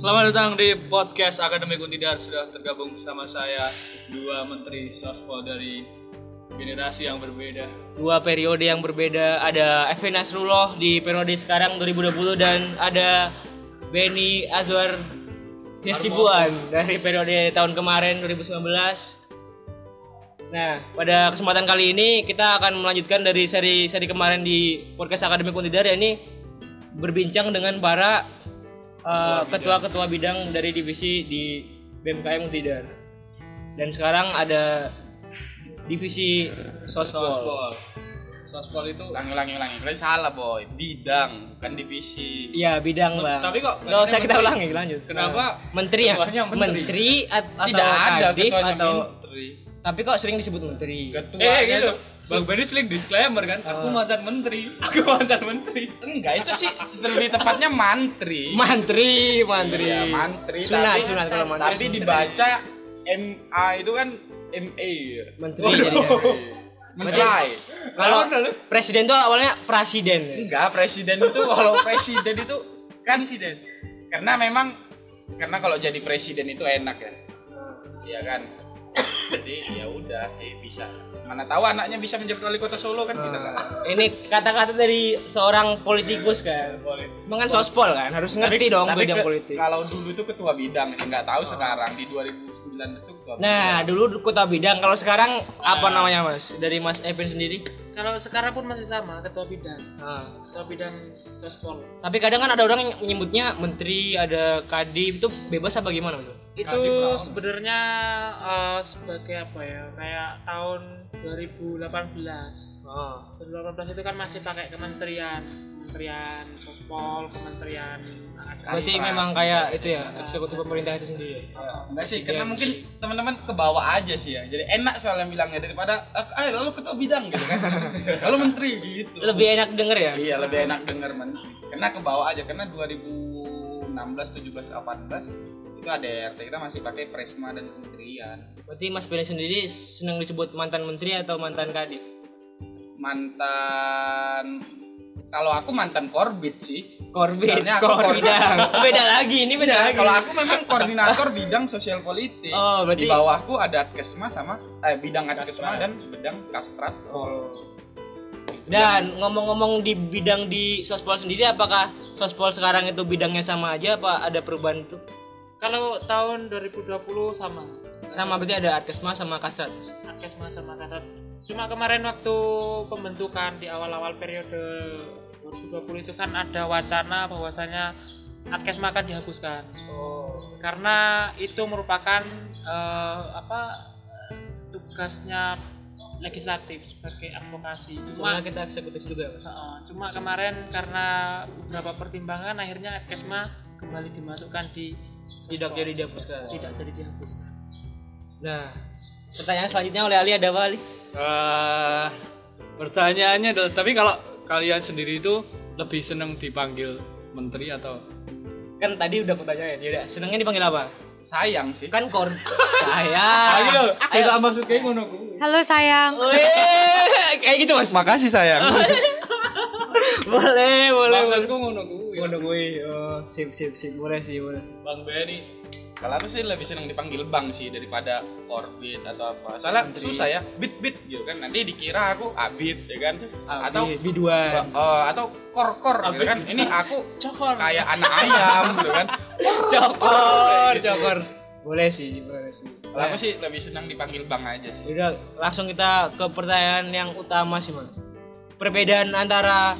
Selamat datang di podcast Akademi Untidar sudah tergabung bersama saya dua menteri sospol dari generasi yang berbeda. dua periode yang berbeda. Ada Evan Nasrullah di periode sekarang 2020 dan ada Benny Azwar Yasibuan dari periode tahun kemarin 2019 Nah, pada kesempatan kali ini kita akan melanjutkan dari seri-seri kemarin di podcast Akademi Untidar ya ini berbincang dengan para uh, ketua-ketua bidang dari divisi di BMKM Untidar. Dan sekarang ada divisi sospol. Sospol. Sospol itu ulangi ulangi ulangi kalian salah boy bidang bukan divisi Iya bidang bang. Tapi kok nggak usah kita ulangi lanjut. Kenapa Menteri ya? menteri? Menteri at- atau tidak ada kadif atau menteri tapi kok sering disebut menteri? ketuanya Eh gitu. itu Bang Benny sering disclaimer kan, aku mantan menteri. Aku mantan menteri. enggak itu sih lebih tepatnya mantri Mantri, mantri. Iya, mantri Sunat, tapi, sunat kalau mantri. tapi dibaca MA itu kan MA Menteri jadinya. menteri Kalau presiden tuh awalnya presiden. enggak presiden itu kalau presiden itu kan presiden karena memang karena kalau jadi presiden itu enak ya iya kan jadi ya udah eh, bisa mana tahu anaknya bisa menjadi wali kota Solo kan kita tahu. Ini kata-kata dari seorang politikus kan. Emang kan sospol kan, harus ngerti dong Tapi bidang ke- politik. kalau dulu itu ketua bidang ini nggak tahu sekarang di 2009 itu ketua Nah, dulu kota bidang. Kalau sekarang apa namanya mas? Dari Mas Evan sendiri? Kalau sekarang pun masih sama ketua bidang, Ah. ketua bidang sospol. Tapi kadang kan ada orang yang menyebutnya menteri, ada kadif itu bebas apa gimana mas? Itu sebenarnya eh, sebagai apa ya? Kayak tahun 2018. Oh. 2018 itu kan masih pakai kementerian, kementerian sospol, kementerian Berarti memang kayak itu ya eksekutif pemerintah itu sendiri. Enggak sih, karena mungkin teman-teman ke bawah aja sih ya. Jadi enak soalnya bilangnya daripada eh lalu ketua bidang gitu kan. lalu menteri gitu. Lebih enak denger ya? Iya, lebih enak denger menteri. Karena ke bawah aja karena 2016, 17, 18 itu ada RT kita masih pakai presma dan kementerian. Berarti Mas Benny sendiri senang disebut mantan menteri atau mantan kadif? Mantan kalau aku mantan korbit sih. Korbit, Soalnya aku kor bidang. Beda lagi, ini beda Iya, lagi. kalau aku memang koordinator bidang sosial politik. Oh, berarti- Di bawahku ada Adkesma sama eh bidang Adkesma dan bidang Kastrat. Oh. Dan ngomong-ngomong di bidang di sospol sendiri, apakah sospol sekarang itu bidangnya sama aja apa ada perubahan itu? Kalau tahun 2020 sama. Sama berarti ada Adkesma sama Kasat. Mas? Adkesma sama Kasat. Cuma kemarin waktu pembentukan di awal-awal periode 2020 itu kan ada wacana bahwasanya Adkesma akan dihapuskan. Karena itu merupakan eh, apa tugasnya legislatif sebagai advokasi. Cuma Soalnya kita eksekutif juga. Heeh, cuma kemarin karena beberapa pertimbangan akhirnya Adkesma kembali dimasukkan di Tidak jadi dihapuskan. tidak jadi dihapuskan. Nah, pertanyaan selanjutnya oleh Ali ada apa Ali? Eh, pertanyaannya adalah tapi kalau kalian sendiri itu lebih seneng dipanggil menteri atau Kan tadi udah pertanyaan, ya udah. Senangnya dipanggil apa? Sayang sih. Kan kor saya. Ayo, kita maksud kayak ngono. Halo sayang. Kayak gitu Mas. Makasih sayang. boleh, boleh. Maksudku ngono kuwi. Ngono kuwi. Oh, sip sip sip. Boleh sih, boleh. Bang Benny Kalau aku sih lebih senang dipanggil bang sih daripada korbit atau apa. Soalnya susah ya, bit bit gitu kan. Nanti dikira aku abit ya kan. Atau biduan. eh, atau kor kor gitu kan. Ini aku Cokor. kayak anak ayam gitu kan. Cokor, cokor. Boleh sih, boleh sih. Kalau aku sih lebih senang dipanggil bang aja sih. Udah, langsung kita ke pertanyaan yang utama sih, Mas. Perbedaan antara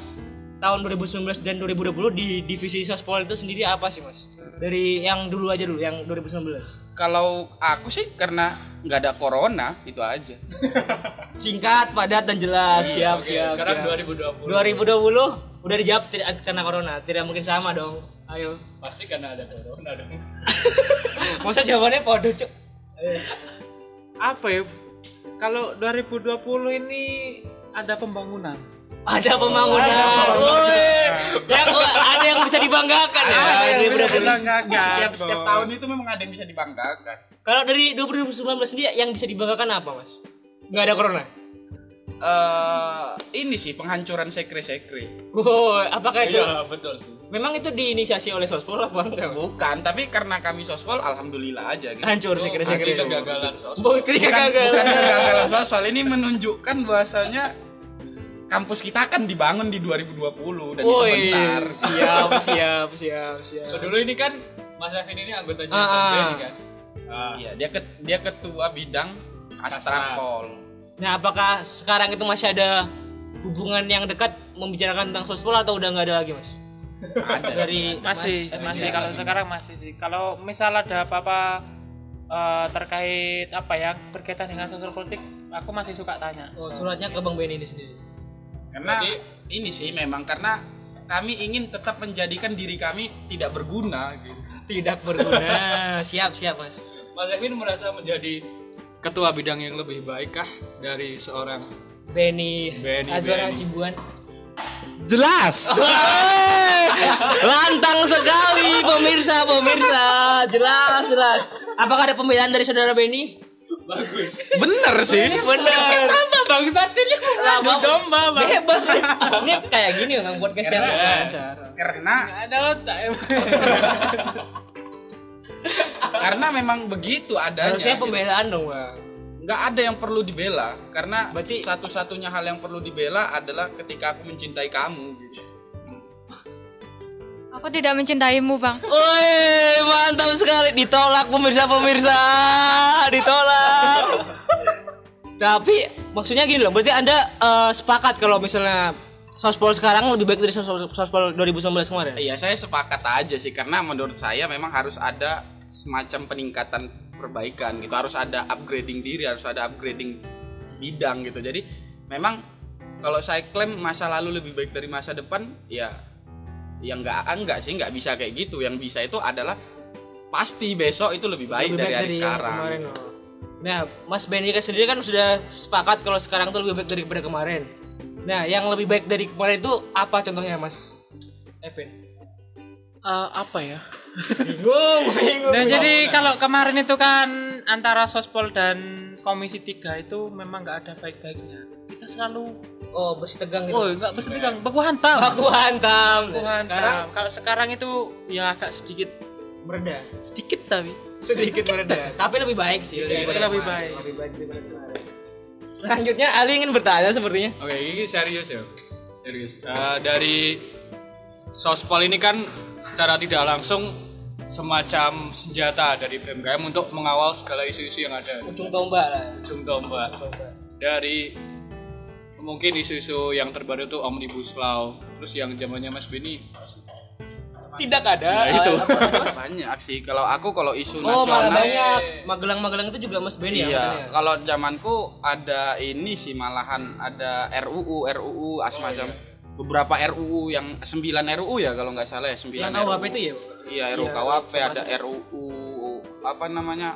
tahun 2019 dan 2020 di divisi sospol itu sendiri apa sih, Mas? Dari yang dulu aja dulu, yang 2019. Kalau aku sih karena nggak ada corona itu aja. Singkat, padat dan jelas. Siap, Oke, siap. sekarang siap. 2020 2020 udah dijawab tidak karena corona, tidak mungkin sama dong. Ayo. pasti karena ada corona dong Masa jawabannya podo, Cuk? Apa ya? Kalau 2020 ini ada pembangunan. Ada pembangunan. Yang ada yang bisa dibanggakan ya. dari 2019. Setiap setiap tahun itu memang ada yang bisa dibanggakan. Kalau dari 2019 sendiri yang bisa dibanggakan apa, Mas? Nggak ada corona. eh ini sih penghancuran sekre-sekre. Wow, apakah itu? Iya, betul sih. Memang itu diinisiasi oleh Sospol apa enggak? Bukan, tapi karena kami sospol alhamdulillah aja gitu. Hancur kira kegagalan. Bukti Bukan, kegagalan. bukan kegagalan sospol, ini menunjukkan bahwasanya kampus kita akan dibangun di 2020 dan itu Woi, bentar. siap, siap, siap, siap. So, dulu ini kan Mas Afin ini anggotanya Ah, ah. BNI kan. Ah. Iya, dia ket- dia ketua bidang Astrapol. Nah, apakah sekarang itu masih ada hubungan yang dekat membicarakan tentang Sospol atau udah nggak ada lagi, Mas? Ada. Dari masih Mas- masih kalau sekarang masih sih kalau misal ada apa-apa eh, terkait apa ya berkaitan dengan sosial politik aku masih suka tanya Oh, suratnya ke Bang Benny ini sendiri. Karena Berarti- ini sih memang karena kami ingin tetap menjadikan diri kami tidak berguna gitu. Tidak berguna. siap, siap, Mas. Mas Afin merasa menjadi ketua bidang yang lebih baik kah dari seorang Benny, Benny, Azwar. Hasibuan. Jelas. Lantang sekali pemirsa, pemirsa. Jelas, jelas. Apakah ada pembelaan dari saudara Benny? Bagus Bener sih. Bener. sama bangsat ini Lama domba bang Bebas, Bang. Ini kayak gini kan podcast yang Karena- lancar. Karena ada otak karena memang begitu adanya. Harusnya pembelaan dong, Bang. nggak ada yang perlu dibela karena satu-satunya hal yang perlu dibela adalah ketika aku mencintai kamu gitu. Aku tidak mencintaimu, Bang. Woi, mantap sekali. Ditolak pemirsa-pemirsa. Ditolak. Tapi maksudnya gini loh, berarti Anda eh, sepakat kalau misalnya Sospol sekarang lebih baik dari Sospol, Sospol 2019 kemarin? Iya saya sepakat aja sih karena menurut saya memang harus ada semacam peningkatan perbaikan gitu harus ada upgrading diri harus ada upgrading bidang gitu jadi memang kalau saya klaim masa lalu lebih baik dari masa depan ya yang enggak enggak sih nggak bisa kayak gitu yang bisa itu adalah pasti besok itu lebih baik Lebih dari hari sekarang kemarin, oh. Nah, Mas Benny kan sendiri kan sudah sepakat kalau sekarang tuh lebih baik daripada kemarin. Nah, yang lebih baik dari kemarin itu apa contohnya, Mas? Evan. Eh, apa ya Bingung, bingung. Nah jadi kalau kemarin itu kan antara Sospol dan Komisi 3 itu memang nggak ada baik-baiknya. Kita selalu Oh, bersih tegang gitu. oh nggak mesti tegang, baku hantam. Aku hantam. Baku Sekarang hantam. Kalau sekarang itu ya agak sedikit mereda. sedikit tapi Sedikit mereda. Tapi lebih baik sih. daripada lebih kemarin. baik. Lebih baik daripada kemarin. Selanjutnya Ali ingin bertanya sepertinya. Oke, ini serius ya. Serius. Eh, dari Sospol ini kan secara tidak langsung semacam senjata dari BMKM untuk mengawal segala isu-isu yang ada. Ujung tombak lah. Ujung tombak. Dari mungkin isu-isu yang terbaru itu Omnibus Law, terus yang zamannya Mas Beni Tidak ada. Nah, itu. banyak sih kalau aku kalau isu Oh, nasional banyak. Magelang-magelang itu juga Mas Benny ya Iya, katanya? kalau zamanku ada ini sih malahan ada RUU RUU Oh, asmacam iya. beberapa RUU yang 9 RUU ya kalau nggak salah ya 9 Yang RUU. KUHP itu ya? Iya, RUU Iya, KUHP ada termasuk. RUU apa namanya?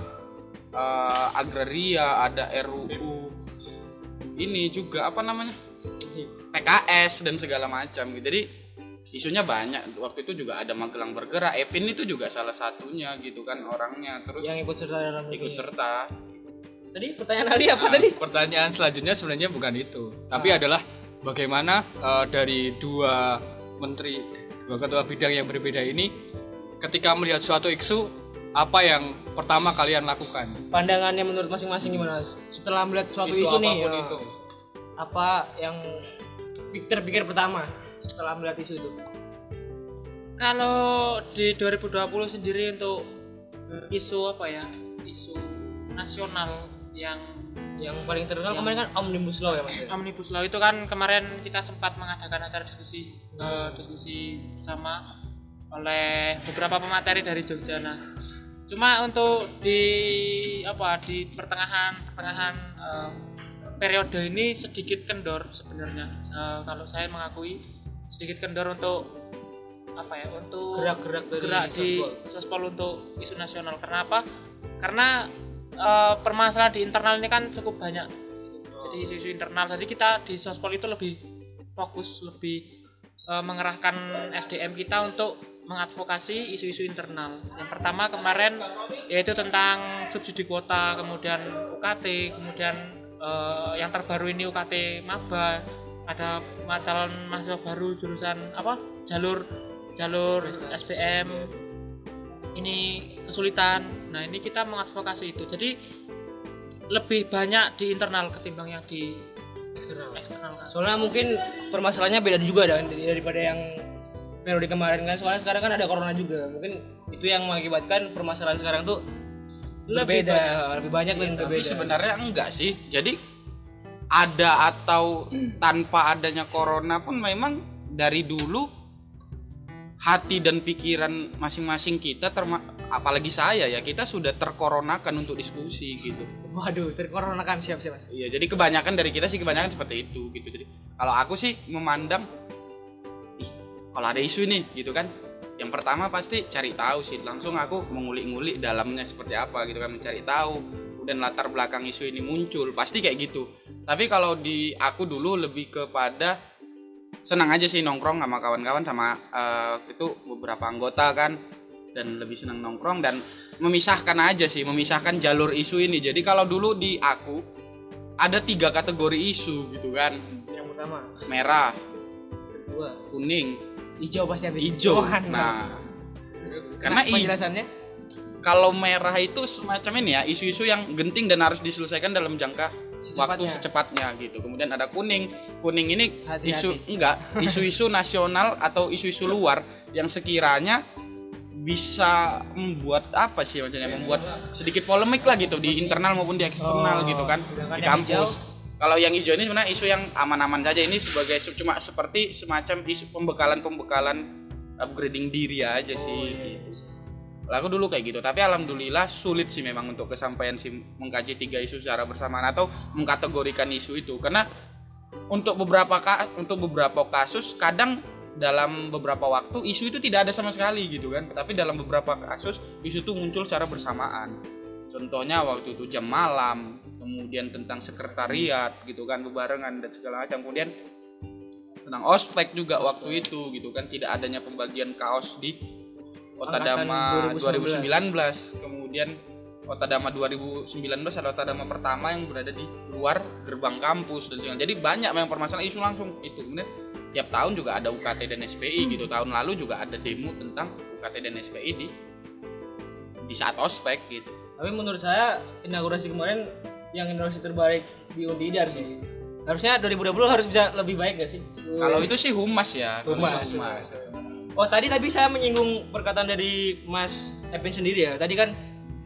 eh, agraria, ada RUU ini juga apa namanya? PKS dan segala macam gitu. Jadi isunya banyak. Waktu itu juga ada Magelang Bergerak, Evin itu juga salah satunya gitu kan orangnya. Terus Yang ikut serta dalam ikut ini. serta. Tadi pertanyaan Ali apa Nah, tadi? Pertanyaan selanjutnya sebenarnya bukan itu, tapi adalah bagaimana eh, dari dua menteri, dua ketua bidang yang berbeda ini, ketika melihat suatu isu, apa yang pertama kalian lakukan? Pandangannya menurut masing-masing gimana? Setelah melihat suatu Isu isu, nih, ya, itu. apa yang terpikir pertama setelah melihat isu itu? Kalau di 2020 sendiri untuk isu apa ya? Isu nasional yang Yang paling terkenal Yang- kemarin kan Omnibus Law ya Mas? Omnibus Law itu kan kemarin kita sempat mengadakan acara diskusi eh, diskusi bersama oleh beberapa pemateri dari Jogja. Nah, cuma untuk di apa di pertengahan pertengahan eh, periode ini sedikit kendor sebenarnya. Eh, kalau saya mengakui sedikit kendor untuk apa ya untuk Gerak-gerak dari gerak di Sospol. Sospol untuk isu nasional. Kenapa? Karena eh, permasalahan di internal ini kan cukup banyak. Jadi isu-isu internal. Jadi kita di Sospol itu lebih fokus, lebih eh, mengerahkan SDM kita untuk mengadvokasi isu-isu internal. Yang pertama kemarin yaitu tentang subsidi kuota, kemudian UKT, kemudian eh, yang terbaru ini UKT Maba ada calon mahasiswa baru jurusan apa? Jalur jalur SBM ini kesulitan. Nah ini kita mengadvokasi itu. Jadi lebih banyak di internal ketimbang yang di eksternal. eksternal. Soalnya mungkin permasalahannya beda juga dan daripada yang periode kemarin kan. Soalnya sekarang kan ada corona juga. Mungkin itu yang mengakibatkan permasalahan sekarang tuh Lebih beda lebih banyak dan Tapi berbeda. sebenarnya enggak sih. Jadi ada atau tanpa adanya corona pun memang dari dulu hati dan pikiran masing-masing kita terma apalagi saya ya kita sudah terkoronakan untuk diskusi gitu. waduh terkoronakan. Siap siap mas. Iya, jadi kebanyakan dari kita sih kebanyakan seperti itu gitu. Jadi kalau aku sih memandang kalau ada isu ini gitu kan. Yang pertama pasti cari tahu sih. Langsung aku mengulik-ngulik dalamnya seperti apa gitu kan, mencari tahu. Dan latar belakang isu ini muncul, pasti kayak gitu. Tapi kalau di aku dulu lebih kepada senang aja sih nongkrong sama kawan-kawan sama eh, itu beberapa anggota kan dan lebih senang nongkrong dan memisahkan aja sih memisahkan jalur isu ini jadi kalau dulu di aku ada tiga kategori isu gitu kan yang pertama merah kedua kuning hijau pasti habis. Hijau. Oh, nah karena karena i- penjelasannya? kalau merah itu semacam ini ya isu-isu yang genting dan harus diselesaikan dalam jangka waktu Secepatnya. secepatnya gitu. Kemudian ada kuning. Kuning ini Hati-hati. isu enggak isu-isu nasional atau isu-isu luar yang sekiranya bisa membuat apa sih maksudnya? Membuat sedikit polemik lah gitu di internal maupun di eksternal Oh, gitu kan di kampus kalau yang hijau ini sebenarnya isu yang aman-aman saja. Ini sebagai cuma seperti semacam isu pembekalan-pembekalan upgrading diri aja sih. gitu. Lah, aku dulu kayak gitu. Tapi alhamdulillah sulit sih memang untuk kesampaian sih mengkaji tiga isu secara bersamaan atau mengkategorikan isu itu. Karena untuk beberapa untuk beberapa kasus kadang dalam beberapa waktu isu itu tidak ada sama sekali gitu kan. Tapi dalam beberapa kasus isu itu muncul secara bersamaan. Contohnya waktu itu jam malam kemudian tentang sekretariat gitu kan bebarengan dan segala macam kemudian tentang ospek juga waktu itu gitu kan tidak adanya pembagian kaos di Otadama Angkatan 2019 kemudian Otadama 2019 adalah Otadama pertama yang berada di luar gerbang kampus dan segala. Jadi banyak memang permasalahan isu langsung itu. Kemudian tiap tahun juga ada UKT dan SPI gitu. Tahun lalu juga ada demo tentang UKT dan SPI di di saat ospek gitu. tapi menurut saya inaugurasi kemarin yang inaugurasi terbaik di Undidar sih harusnya 2020 harus bisa lebih baik gak sih Kalau itu sih humas ya. Humas. humas. Oh tadi tapi saya menyinggung perkataan dari Mas Epin sendiri ya. Tadi kan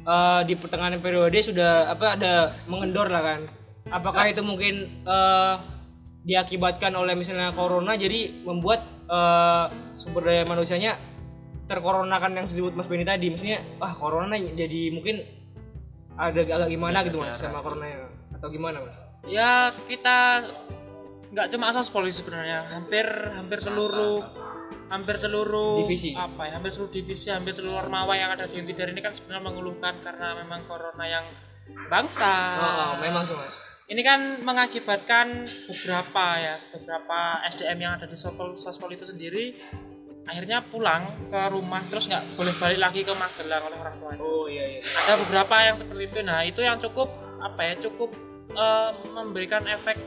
eh, di pertengahan periode sudah apa ada mengendor lah kan. Apakah itu mungkin eh, diakibatkan oleh misalnya corona jadi membuat eh, sumber daya manusianya terkoronakan yang disebut Mas Benny tadi. Maksudnya wah corona jadi mungkin ada agak gimana gitu Mas sama corona atau gimana Mas? ya kita nggak cuma sospol sih sebenarnya hampir hampir seluruh hampir seluruh Divisi. apa ya hampir seluruh divisi hampir seluruh ormawa yang ada di Untidar ini kan sebenarnya mengeluhkan karena memang corona yang bangsa Oh, oh, memang sih Mas. ini kan mengakibatkan beberapa ya beberapa SDM yang ada di sospol sospol itu sendiri akhirnya pulang ke rumah terus nggak boleh balik lagi ke Magelang oleh orang tuanya Oh iya iya. ada beberapa yang seperti itu nah itu yang cukup apa ya cukup eh, memberikan efek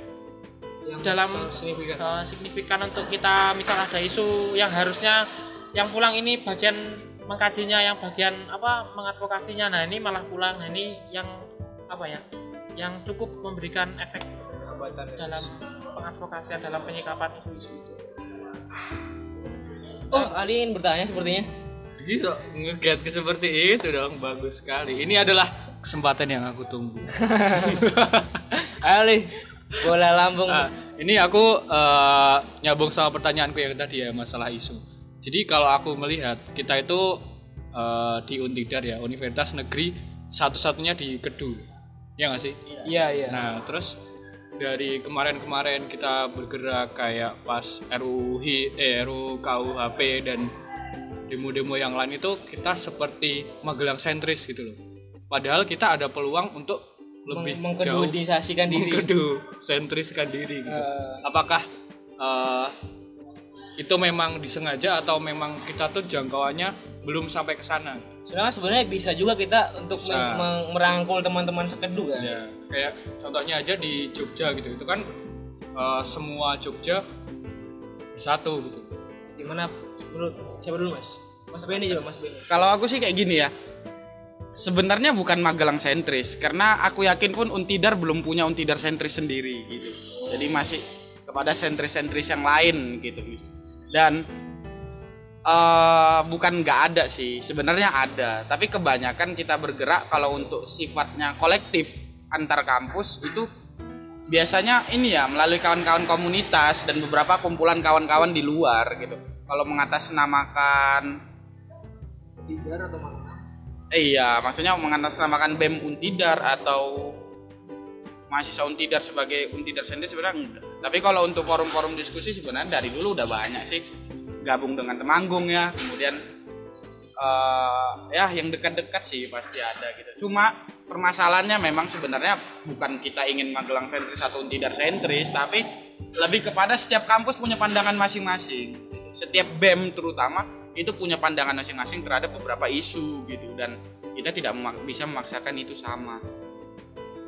Yang Dalam- signifikan. eh, signifikan untuk kita misal ada isu yang harusnya yang pulang ini bagian mengkajinya yang bagian apa mengadvokasinya nah ini malah pulang nah ini yang apa ya yang cukup memberikan efek Hambatan ya, dalam Mas. pengadvokasian dalam penyikapan isu-isu itu Oh, Ali ingin bertanya sepertinya. Bisa ngeget ke seperti itu dong, bagus sekali. Ini adalah kesempatan yang aku tunggu. Ali, bola lambung. Nah, ini aku eh, nyambung sama pertanyaanku yang tadi ya masalah isu. Jadi kalau aku melihat kita itu eh, di Untidar ya Universitas Negeri satu-satunya di Kedu, ya nggak sih? Iya, iya. Nah terus dari kemarin-kemarin kita bergerak kayak pas RUHI, eh, RUKUHP dan demo-demo yang lain itu kita seperti Magelang sentris gitu loh. Padahal kita ada peluang untuk lebih Meng- jauh mengkedudisasikan diri. mengkedu sentriskan diri gitu. Eh, Apakah eh, itu memang disengaja atau memang kita tuh jangkauannya belum sampai ke sana? Sebenarnya bisa juga kita untuk Bisa. merangkul teman-teman sekedu kan. Ya. Kayak contohnya aja di Jogja gitu itu kan eh, semua Jogja satu gitu Gimana menurut siapa dulu mas? Mas Benny coba Mas Benny. Kalau aku sih kayak gini ya. Sebenarnya bukan Magelang sentris karena aku yakin pun Untidar belum punya Untidar sentris sendiri gitu. Jadi masih kepada sentris-sentris yang lain gitu. Dan eh bukan nggak ada sih, sebenarnya ada. Tapi kebanyakan kita bergerak kalau untuk sifatnya kolektif antar kampus itu biasanya ini ya melalui kawan-kawan komunitas dan beberapa kumpulan kawan-kawan di luar gitu. Kalau mengatasnamakan Tidar atau mana? Eh, iya, maksudnya mengatasnamakan BEM Untidar atau mahasiswa Untidar sebagai Untidar sendiri sebenarnya enggak. Tapi kalau untuk forum-forum diskusi sebenarnya dari dulu udah banyak sih gabung dengan Temanggung ya, kemudian eh, ya yang dekat-dekat sih pasti ada gitu. Cuma permasalahannya memang sebenarnya bukan kita ingin Magelang sentris atau Untidar sentris, tapi lebih kepada setiap kampus punya pandangan masing-masing. Setiap BEM terutama itu punya pandangan masing-masing terhadap beberapa isu gitu dan kita tidak bisa memaksakan itu sama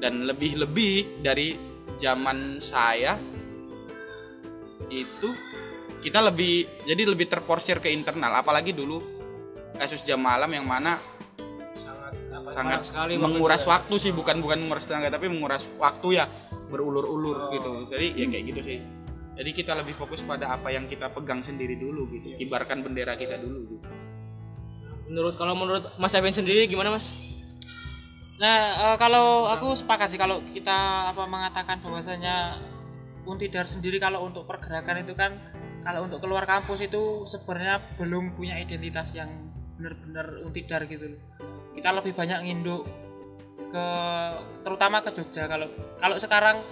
dan lebih-lebih dari zaman saya itu kita lebih jadi lebih terporsir ke internal apalagi dulu kasus jam malam yang mana Sangat sangat sekali menguras banget. waktu sih bukan bukan menguras tenaga tapi menguras waktu ya berulur-ulur gitu. Jadi ya kayak gitu sih. Jadi kita lebih fokus pada apa yang kita pegang sendiri dulu gitu kibarkan bendera kita dulu gitu. Menurut kalau menurut Mas Evan sendiri gimana Mas? Nah, eh, kalau aku sepakat sih kalau kita apa mengatakan bahwasanya Untidar sendiri kalau untuk pergerakan itu kan kalau untuk keluar kampus itu sebenarnya belum punya identitas yang benar-benar Untidar gitu loh. Kita lebih banyak nginduk ke terutama ke Jogja. Kalau kalau sekarang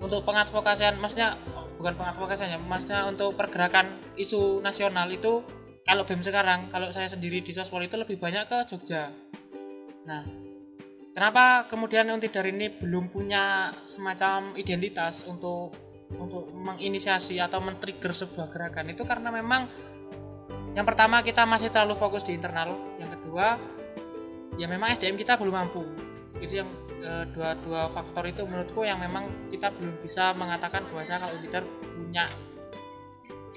untuk pengadvokasian maksudnya bukan pengadvokasiannya maksudnya untuk pergerakan isu nasional itu kalau BEM sekarang kalau saya sendiri di Sospol itu lebih banyak ke Jogja. Nah kenapa kemudian Untidar ini belum punya semacam identitas untuk untuk menginisiasi atau men-trigger sebuah gerakan? Itu karena memang yang pertama kita masih terlalu fokus di internal. Yang kedua ya memang SDM kita belum mampu. Itu yang eh, dua-dua faktor itu menurutku yang memang kita belum bisa mengatakan bahwasanya kalau Untidar punya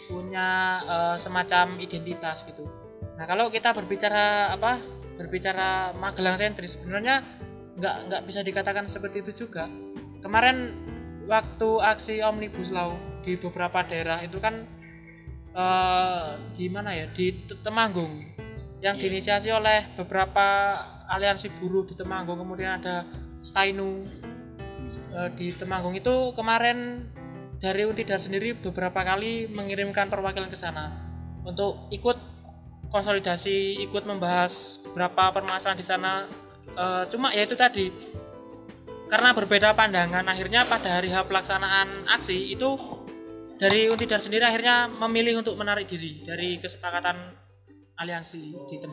punya eh, semacam identitas gitu. Nah kalau kita berbicara apa berbicara Magelang sentris sebenarnya nggak nggak bisa dikatakan seperti itu juga. Kemarin waktu aksi omnibus law di beberapa daerah itu kan eh di mana ya? Di Te- Temanggung. Yang Iya. diinisiasi oleh beberapa aliansi buruh di Temanggung. Kemudian ada Stainu. Eh, di Temanggung itu kemarin dari Untidar sendiri beberapa kali mengirimkan perwakilan ke sana untuk ikut konsolidasi ikut membahas beberapa permasalahan di sana. Eh, cuma ya itu tadi karena berbeda pandangan akhirnya pada hari H pelaksanaan aksi itu dari Untidar sendiri akhirnya memilih untuk menarik diri dari kesepakatan aliansi di itu.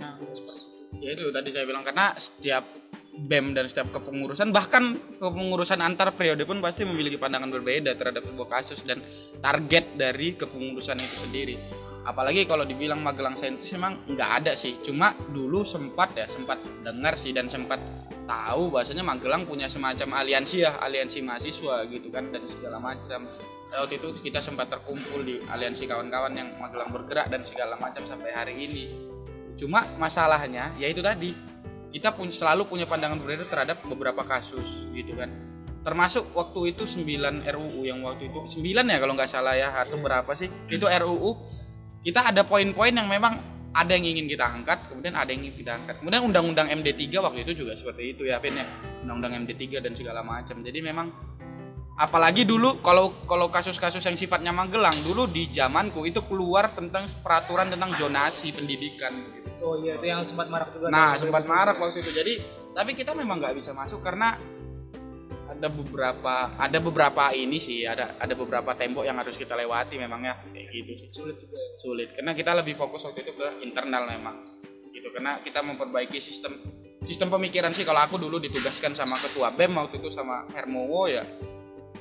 ya itu tadi saya bilang karena setiap BEM dan setiap kepengurusan bahkan kepengurusan antar periode pun pasti memiliki pandangan berbeda terhadap sebuah kasus dan target dari kepengurusan itu sendiri. Apalagi kalau dibilang Magelang sentris memang nggak ada sih. Cuma dulu sempat ya sempat dengar sih dan sempat tahu bahwasanya Magelang punya semacam aliansi ya aliansi mahasiswa gitu kan dan segala macam waktu itu kita sempat terkumpul di aliansi kawan-kawan yang Magelang bergerak dan segala macam sampai hari ini. Cuma masalahnya yaitu tadi kita pun selalu punya pandangan berbeda terhadap beberapa kasus gitu kan. Termasuk waktu itu 9 RUU yang waktu itu 9 ya kalau nggak salah ya atau berapa sih? Itu RUU kita ada poin-poin yang memang ada yang ingin kita angkat kemudian ada yang ingin kita angkat. Kemudian undang-undang MD3 waktu itu juga seperti itu ya Vin ya. Undang-undang MD3 dan segala macam. Jadi memang apalagi dulu kalau kalau kasus-kasus yang sifatnya Magelang dulu di zamanku itu keluar tentang peraturan tentang zonasi pendidikan gitu. Oh iya itu yang sempat marak juga. Nah, sempat marak waktu itu. Jadi, tapi kita memang nggak bisa masuk karena ada beberapa ada beberapa ini sih, ada ada beberapa tembok yang harus kita lewati memangnya kayak gitu sih. Sulit juga. ya. Sulit karena kita lebih fokus waktu itu ke internal memang. Gitu karena kita memperbaiki sistem sistem pemikiran sih kalau aku dulu ditugaskan sama ketua BEM waktu itu sama Hermowo ya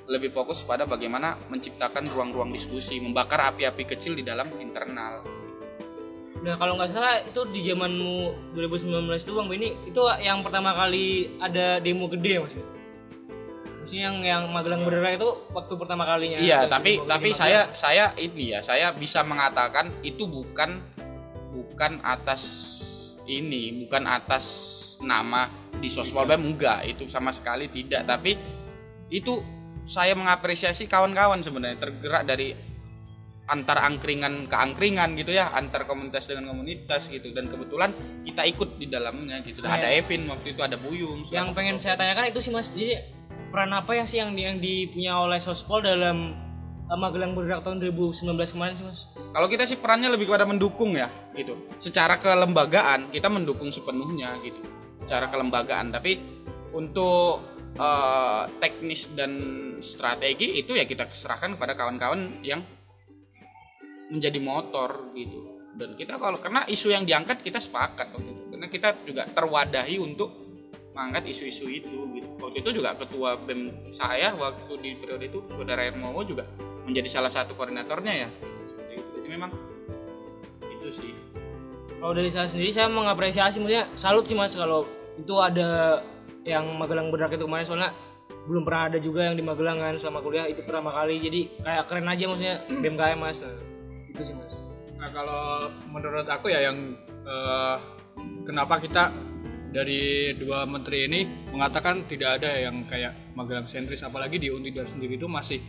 lebih fokus pada bagaimana menciptakan ruang-ruang diskusi, membakar api-api kecil di dalam internal. Nah kalau nggak salah itu di zamanmu 2019 itu Bang Benny itu yang pertama kali ada demo gede ya mas? Maksudnya yang yang Magelang bergerak itu waktu pertama kalinya. Iya, tapi tapi saya Magelang? saya ini ya, saya bisa mengatakan itu bukan bukan atas ini, bukan atas nama di sosmed enggak, itu sama sekali tidak, tapi itu saya mengapresiasi kawan-kawan sebenarnya tergerak dari antar angkringan ke angkringan gitu ya, antar komunitas dengan komunitas gitu dan kebetulan kita ikut di dalamnya gitu. Nah, ada ya. Evin waktu itu ada Buyung. yang pengen saya tanyakan itu sih Mas. Jadi peran apa ya sih yang yang dipunya oleh Sospol dalam eh, Magelang bergerak tahun 2019 kemarin sih Mas? Kalau kita sih perannya lebih kepada mendukung ya, gitu. Secara kelembagaan kita mendukung sepenuhnya gitu. Secara kelembagaan, tapi untuk eh, teknis dan strategi itu ya kita serahkan kepada kawan-kawan yang menjadi motor gitu. Dan kita kalau karena isu yang diangkat kita sepakat waktu itu. Karena kita juga terwadahi untuk mengangkat isu-isu itu gitu. Waktu itu juga ketua BEM saya waktu di periode itu saudara Hermowo juga menjadi salah satu koordinatornya ya. Seperti itu. Jadi memang itu sih. Kalau dari saya sendiri saya mengapresiasi maksudnya salut sih Mas kalau itu ada yang Magelang bergerak itu kemarin soalnya belum pernah ada juga yang di Magelang kan selama kuliah itu pertama kali jadi kayak keren aja maksudnya BMKM Mas. Nah, itu sih Mas. Nah kalau menurut aku ya yang eh, kenapa kita dari dua menteri ini mengatakan tidak ada yang kayak Magelang sentris apalagi di Untidar sendiri itu masih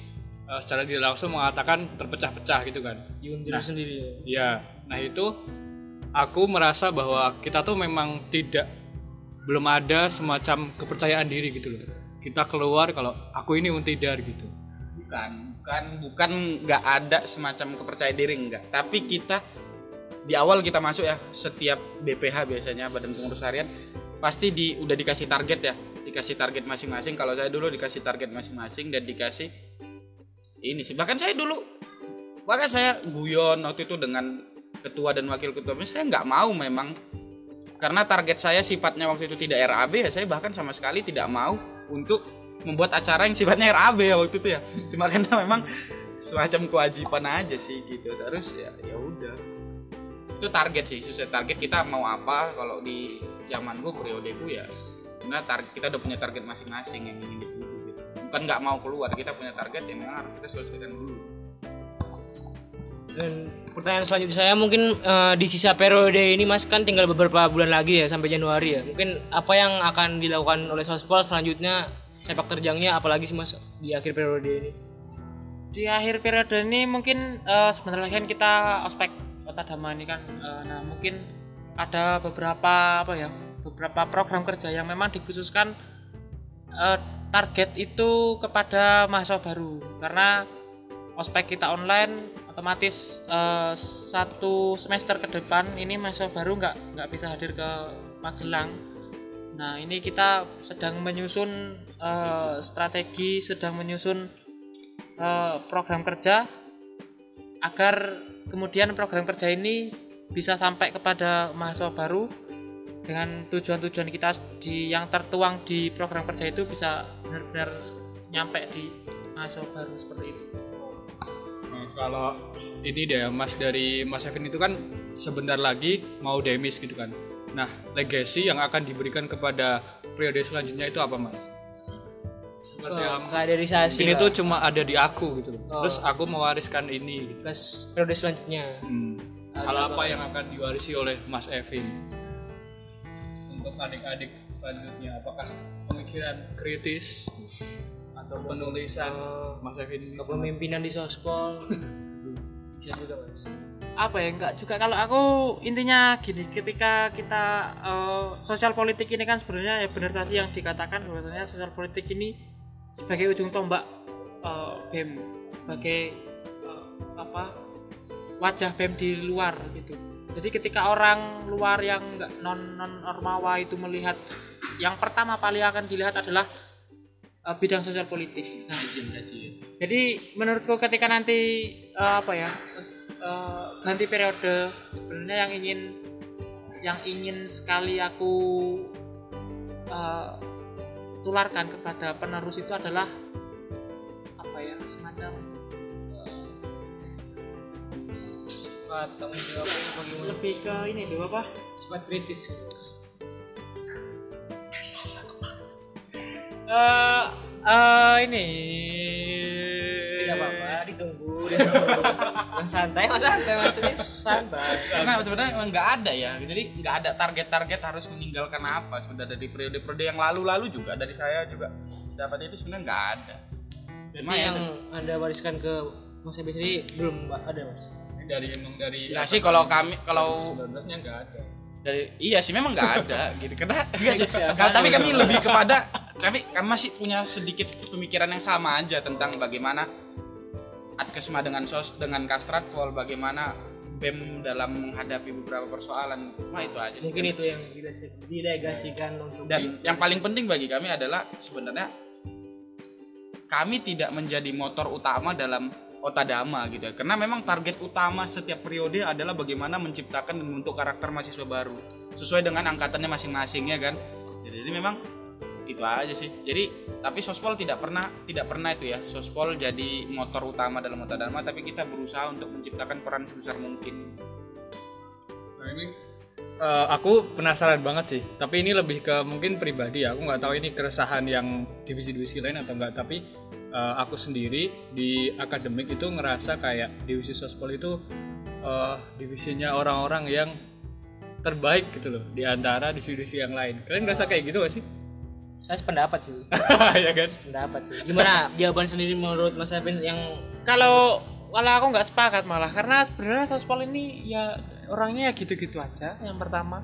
eh, secara tidak langsung mengatakan terpecah-pecah gitu kan. Yundir Nah. sendiri. ya. Ya, nah itu aku merasa bahwa kita tuh memang tidak belum ada semacam kepercayaan diri gitu loh. Kita keluar kalau aku ini Untidar gitu. Bukan, bukan, bukan nggak ada semacam kepercayaan diri enggak. Tapi kita di awal kita masuk ya setiap BPH biasanya Badan Pengurus Harian pasti di udah dikasih target ya, dikasih target masing-masing. Kalau saya dulu dikasih target masing-masing dan dikasih ini sih. Bahkan saya dulu bahkan saya guyon waktu itu dengan ketua dan wakil ketua saya nggak mau memang karena target saya sifatnya waktu itu tidak RAB ya saya bahkan sama sekali tidak mau untuk membuat acara yang sifatnya RAB ya waktu itu ya. Cuma karena memang semacam kewajiban aja sih gitu. Terus ya ya udah. Itu target sih sesuai target kita mau apa. Kalau di zamanku periodeku ya karena target kita udah punya target masing-masing yang ingin dituju gitu. Bukan nggak mau keluar kita punya target yang harus kita selesaikan dulu Dan pertanyaan selanjutnya saya mungkin eh, di sisa periode ini Mas kan tinggal beberapa bulan lagi ya sampai Januari ya. Mungkin apa yang akan dilakukan oleh Sospol selanjutnya sepak terjangnya apalagi sih Mas di akhir periode ini? di akhir periode ini mungkin eh, sebentar lagi kan kita ospek kota Dama ini kan eh, nah mungkin ada beberapa apa ya beberapa program kerja yang memang dikhususkan eh, target itu kepada mahasiswa baru karena ospek kita online otomatis eh, satu semester ke depan ini mahasiswa baru nggak nggak bisa hadir ke Magelang nah ini kita sedang menyusun eh, strategi sedang menyusun eh, program kerja agar kemudian program kerja ini bisa sampai kepada mahasiswa baru dengan tujuan-tujuan kita di yang tertuang di program kerja itu bisa benar-benar nyampe di mahasiswa baru seperti itu. Kalau ini deh Mas dari Mas Evin itu kan sebentar lagi mau demis gitu kan. Nah, legacy yang akan diberikan kepada periode selanjutnya itu apa Mas? Seperti yang kaderisasi ini lah. tuh cuma ada di aku gitu. Oh. Terus aku mewariskan ini. Gitu. ke periode selanjutnya. Hmm. Hal apa yang akan diwarisi oleh Mas Evin untuk adik-adik selanjutnya? Apakah pemikiran kritis atau penulisan Mas Evin Kepemimpinan di Sospol. Bisa juga Mas. apa ya enggak juga kalau aku intinya gini ketika kita eh, sosial politik ini kan sebenarnya ya benar tadi yang dikatakan bahwasanya sosial politik ini sebagai ujung tombak eh, BEM sebagai eh, apa wajah BEM di luar gitu jadi ketika orang luar yang enggak non non ormawa itu melihat yang pertama paling akan dilihat adalah eh, bidang sosial politik nah jadi menurutku ketika nanti eh, apa ya eh, ganti periode sebenarnya yang ingin yang ingin sekali aku eh, tularkan kepada penerus itu adalah apa ya semacam Sifat tanggung jawab bagaimana? lebih ke ini apa Sifat kritis. Eh, Eh ini Tidak apa-apa, ditunggu. ditunggu. Mas santai, mas santai, mas ini santai. karena sebenarnya emang nggak ada ya jadi nggak ada target-target harus meninggalkan apa sudah dari periode-periode yang lalu-lalu juga dari saya juga dapat itu sebenarnya nggak ada cuma Jadi ya yang anda wariskan ke Mas Ebi sendiri belum Mbak, ada mas. Ini dari emang dari Nah sih kalau kami kalau 19 nya nggak ada dari iya sih memang nggak ada gitu. Karena enggak sih Siapa Kalau- tapi kami lebih kepada kami kami masih punya sedikit pemikiran yang sama aja tentang bagaimana Atkesma dengan sos dengan Kastratpol bagaimana BEM dalam menghadapi beberapa persoalan. Cuma itu aja sih. Mungkin itu yang dilegasikan untuk dan yang paling penting bagi kami adalah sebenarnya kami tidak menjadi motor utama dalam Otadama gitu ya. Karena memang target utama setiap periode adalah bagaimana menciptakan dan membentuk karakter mahasiswa baru sesuai dengan angkatannya masing-masing ya kan. Jadi, jadi memang itu aja sih. Jadi tapi Sospol tidak pernah tidak pernah itu ya. Sospol jadi motor utama dalam Otadama tapi kita berusaha untuk menciptakan peran sebesar mungkin. Nah ini eh, aku penasaran banget sih. Tapi ini lebih ke mungkin pribadi ya. Aku nggak tahu ini keresahan yang divisi-divisi lain atau enggak. Tapi eh, aku sendiri di akademik itu ngerasa kayak divisi sospol itu eh, divisinya orang-orang yang terbaik gitu loh di antara divisi-divisi yang lain. Kalian ngerasa kayak gitu gak sih? saya sependapat sih. ya kan? Pendapat sih. Gimana jawaban sendiri menurut Mas Evin yang kalau kalau aku nggak sepakat malah karena sebenarnya sospol ini ya orangnya ya gitu-gitu aja yang pertama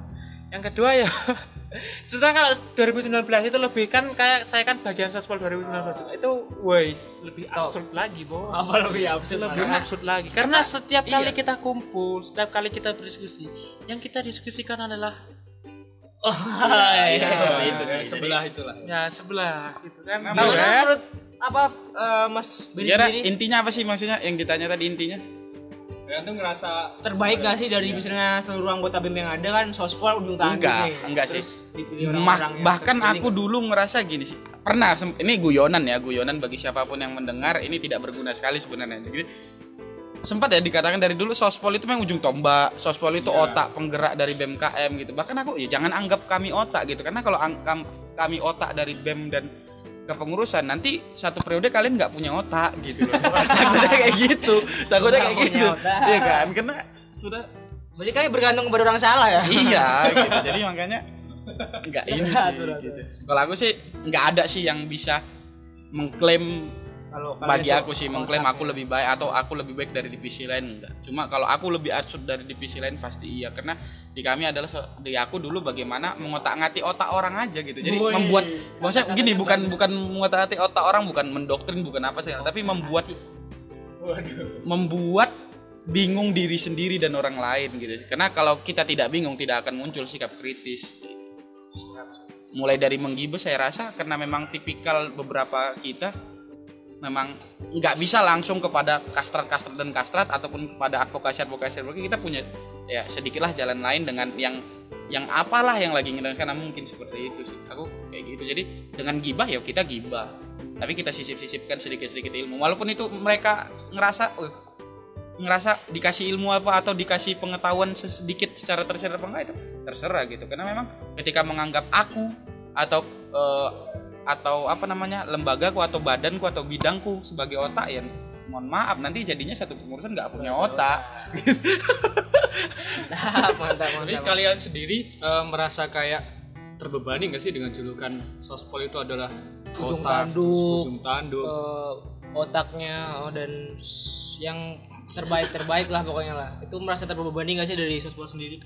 yang kedua ya setelah kalau 2019 itu lebih kan kayak saya kan bagian sospol 2019 itu wais lebih Top. absurd lagi bos apa lebih absurd lebih mana? absurd lagi karena setiap kali Iya. kita kumpul setiap kali kita berdiskusi yang kita diskusikan adalah Oh, iya, itu sih. sebelah itulah. ya sebelah gitu kan Nah, kan? menurut apa eh, Mas Beni Kira sendiri intinya apa sih maksudnya yang ditanya tadi intinya? Kalian tuh ngerasa terbaik gak sih dari misalnya seluruh anggota BEM yang ada kan sospol ujung tanduk Enggak, nih. enggak sih. Yang bahkan aku dulu ngerasa gini sih pernah ini guyonan ya guyonan bagi siapa pun yang mendengar ini tidak berguna sekali sebenarnya jadi sempat ya dikatakan dari dulu sospol itu memang ujung tombak sospol itu Iya. otak penggerak dari BMKM gitu bahkan aku ya jangan anggap kami otak gitu karena kalau ang- kam- kami otak dari BEM dan kepengurusan nanti satu periode kalian nggak punya otak gitu loh. takutnya kayak gitu takutnya kayak gitu otak. iya kan karena sudah Berarti kami bergantung kepada orang salah ya? iya gitu jadi makanya nggak ini sih gitu. kalau aku sih nggak ada sih yang bisa mengklaim Kalau bagi aku sih mengklaim aku ya. lebih baik atau aku lebih baik dari divisi lain enggak cuma kalau aku lebih absurd dari divisi lain pasti iya karena di kami adalah di aku dulu bagaimana mengotak-ngatik otak orang aja gitu jadi Woi. membuat maksudnya gini bukan bukan mengotak-ngatik otak orang bukan mendoktrin bukan apa sih tapi membuat membuat bingung diri sendiri dan orang lain gitu. Karena kalau kita tidak bingung tidak akan muncul sikap kritis. Mulai dari menggibah saya rasa karena memang tipikal beberapa kita memang nggak bisa langsung kepada kastrat-kastrat dan kastrat ataupun kepada advokasi-advokasi advokasi kita punya. Ya sedikitlah jalan lain dengan yang yang apalah yang lagi ngedance karena mungkin seperti itu sih. Aku kayak gitu. Jadi dengan gibah ya kita gibah. Tapi kita sisip-sisipkan sedikit-sedikit ilmu. Walaupun itu mereka ngerasa "Oh, ngerasa dikasih ilmu apa atau dikasih pengetahuan sedikit secara tersier apa enggak itu terserah gitu. Karena memang ketika menganggap aku atau eh, atau apa namanya lembagaku atau badanku atau bidangku sebagai otak ya mohon maaf nanti jadinya satu pengurusan nggak punya otak mantap, mantap, Tapi mantap. kalian sendiri eh, merasa kayak terbebani nggak sih dengan julukan sospol itu adalah Ujung otak, tanduk. ujung tanduk. Eh, otaknya oh, dan yang terbaik terbaik lah pokoknya lah itu merasa terbebani gak sih dari sospol sendiri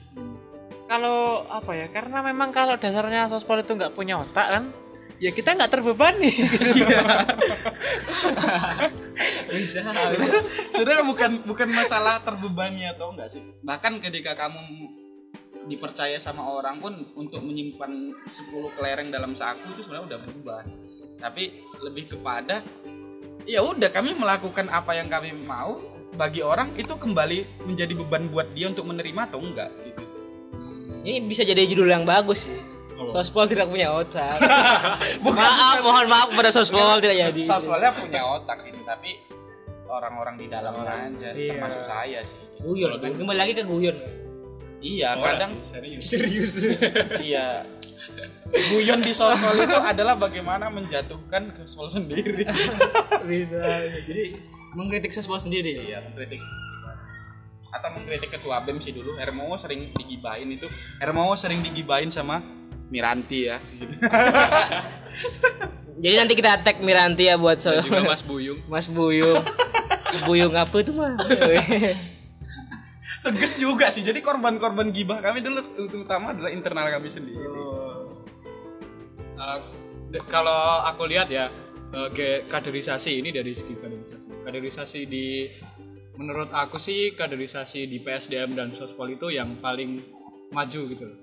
kalau apa ya karena memang kalau dasarnya sospol itu nggak punya otak kan ya kita nggak terbebani. Bisa. Sebenarnya bukan bukan masalah terbebani atau enggak sih? Bahkan ketika kamu dipercaya sama orang pun untuk menyimpan 10 kelereng dalam saku itu sebenarnya udah berubah. Tapi lebih kepada ya udah kami melakukan apa yang kami mau bagi orang itu kembali menjadi beban buat dia untuk menerima atau enggak gitu. Ini bisa jadi judul yang bagus sih. Sospol tidak punya otak. Maaf mohon maaf pada sospol tidak jadi. Soswalnya punya otak gitu tapi orang-orang di dalam aja Iya. termasuk saya sih. Guyon kan kembali lagi ke guyon. Iya Oh, kadang serius. serius. Iya. Guyon di sosmed itu adalah bagaimana menjatuhkan gaspol sendiri. Bisa jadi mengkritik sospol sendiri. Iya mengkritik. Atau mengkritik ketua bem sih dulu. Hermowo sering digibain itu. Hermowo sering digibain sama Miranti ya gitu. jadi nanti kita tag Miranti ya buat so Dan juga Mas Buyung. Mas Buyung Buyung apa tuh mah tegas juga sih jadi korban-korban gibah kami dulu terutama adalah internal kami sendiri Uh, de- kalau aku lihat ya uh, kaderisasi ini dari segi kaderisasi. Kaderisasi di menurut aku sih kaderisasi di PSDM dan Sospol itu yang paling maju gitu. loh.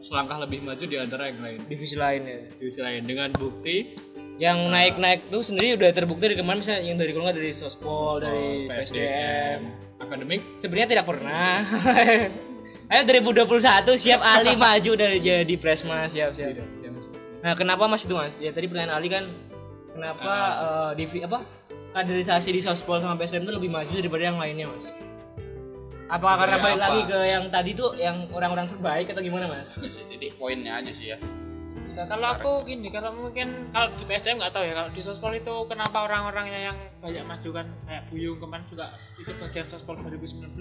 Selangkah lebih maju di antara yang lain. divisi lain ya. Di sisi lain. Dengan bukti yang naik-naik tuh sendiri udah terbukti dari kemarin misalnya yang dari kalau nggak dari sospol dari PSDM akademik. Sebenarnya tidak pernah. Ayo 2021 siap Ali maju dari jadi presma siap siap. Ya, Mas. nah kenapa mas itu mas? Ya tadi pertanyaan Ali kan kenapa eh, divi apa kaderisasi di sospol sama PSDM itu lebih maju daripada yang lainnya mas apakah karena Ya, balik apa? lagi ke yang tadi tuh yang orang-orang terbaik atau gimana mas? Jadi poinnya aja sih ya. Nah, kalau aku gini, kalau mungkin kalau di PSDM nggak tahu ya, kalau di sospol itu kenapa orang-orangnya yang banyak maju kan kayak Buyung kemarin juga itu bagian sospol 2019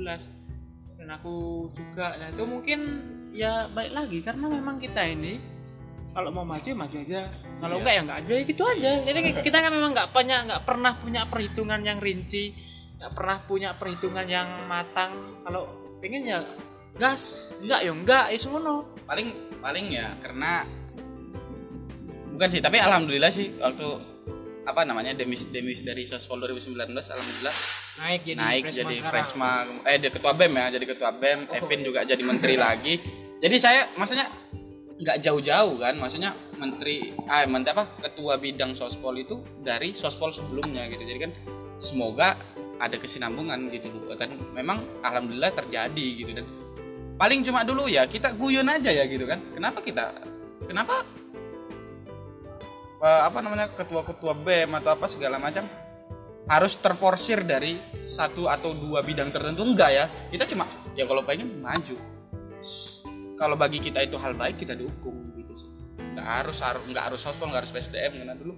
dan aku juga, nah itu mungkin ya baik lagi karena memang kita ini kalau mau maju ya maju aja, kalau enggak ya enggak aja ya gitu aja. Jadi kita kan memang nggak punya nggak pernah punya perhitungan yang rinci, nggak pernah punya perhitungan yang matang. Kalau pengen ya gas, enggak ya enggak, ya semuanya. paling paling ya karena bukan sih tapi alhamdulillah sih waktu apa namanya demis demis dari sospol 2019 alhamdulillah naik jadi naik presma jadi sekarang. presma eh dia ketua bem ya jadi ketua bem Evin juga jadi menteri lagi jadi saya maksudnya nggak jauh-jauh kan maksudnya menteri ah menteri apa ketua bidang sospol itu dari sospol sebelumnya gitu jadi kan semoga ada kesinambungan gitu. Kan memang alhamdulillah terjadi gitu. Dan paling cuma dulu ya kita guyon aja ya gitu kan. Kenapa kita kenapa eh, apa namanya ketua-ketua BEM atau apa segala macam harus terforsir dari satu atau dua bidang tertentu? Enggak ya. Kita cuma ya kalau pengen maju. Kalau bagi kita itu hal baik kita dukung gitu sih. Nggak harus nggak harus sospol nggak harus PSDM karena dulu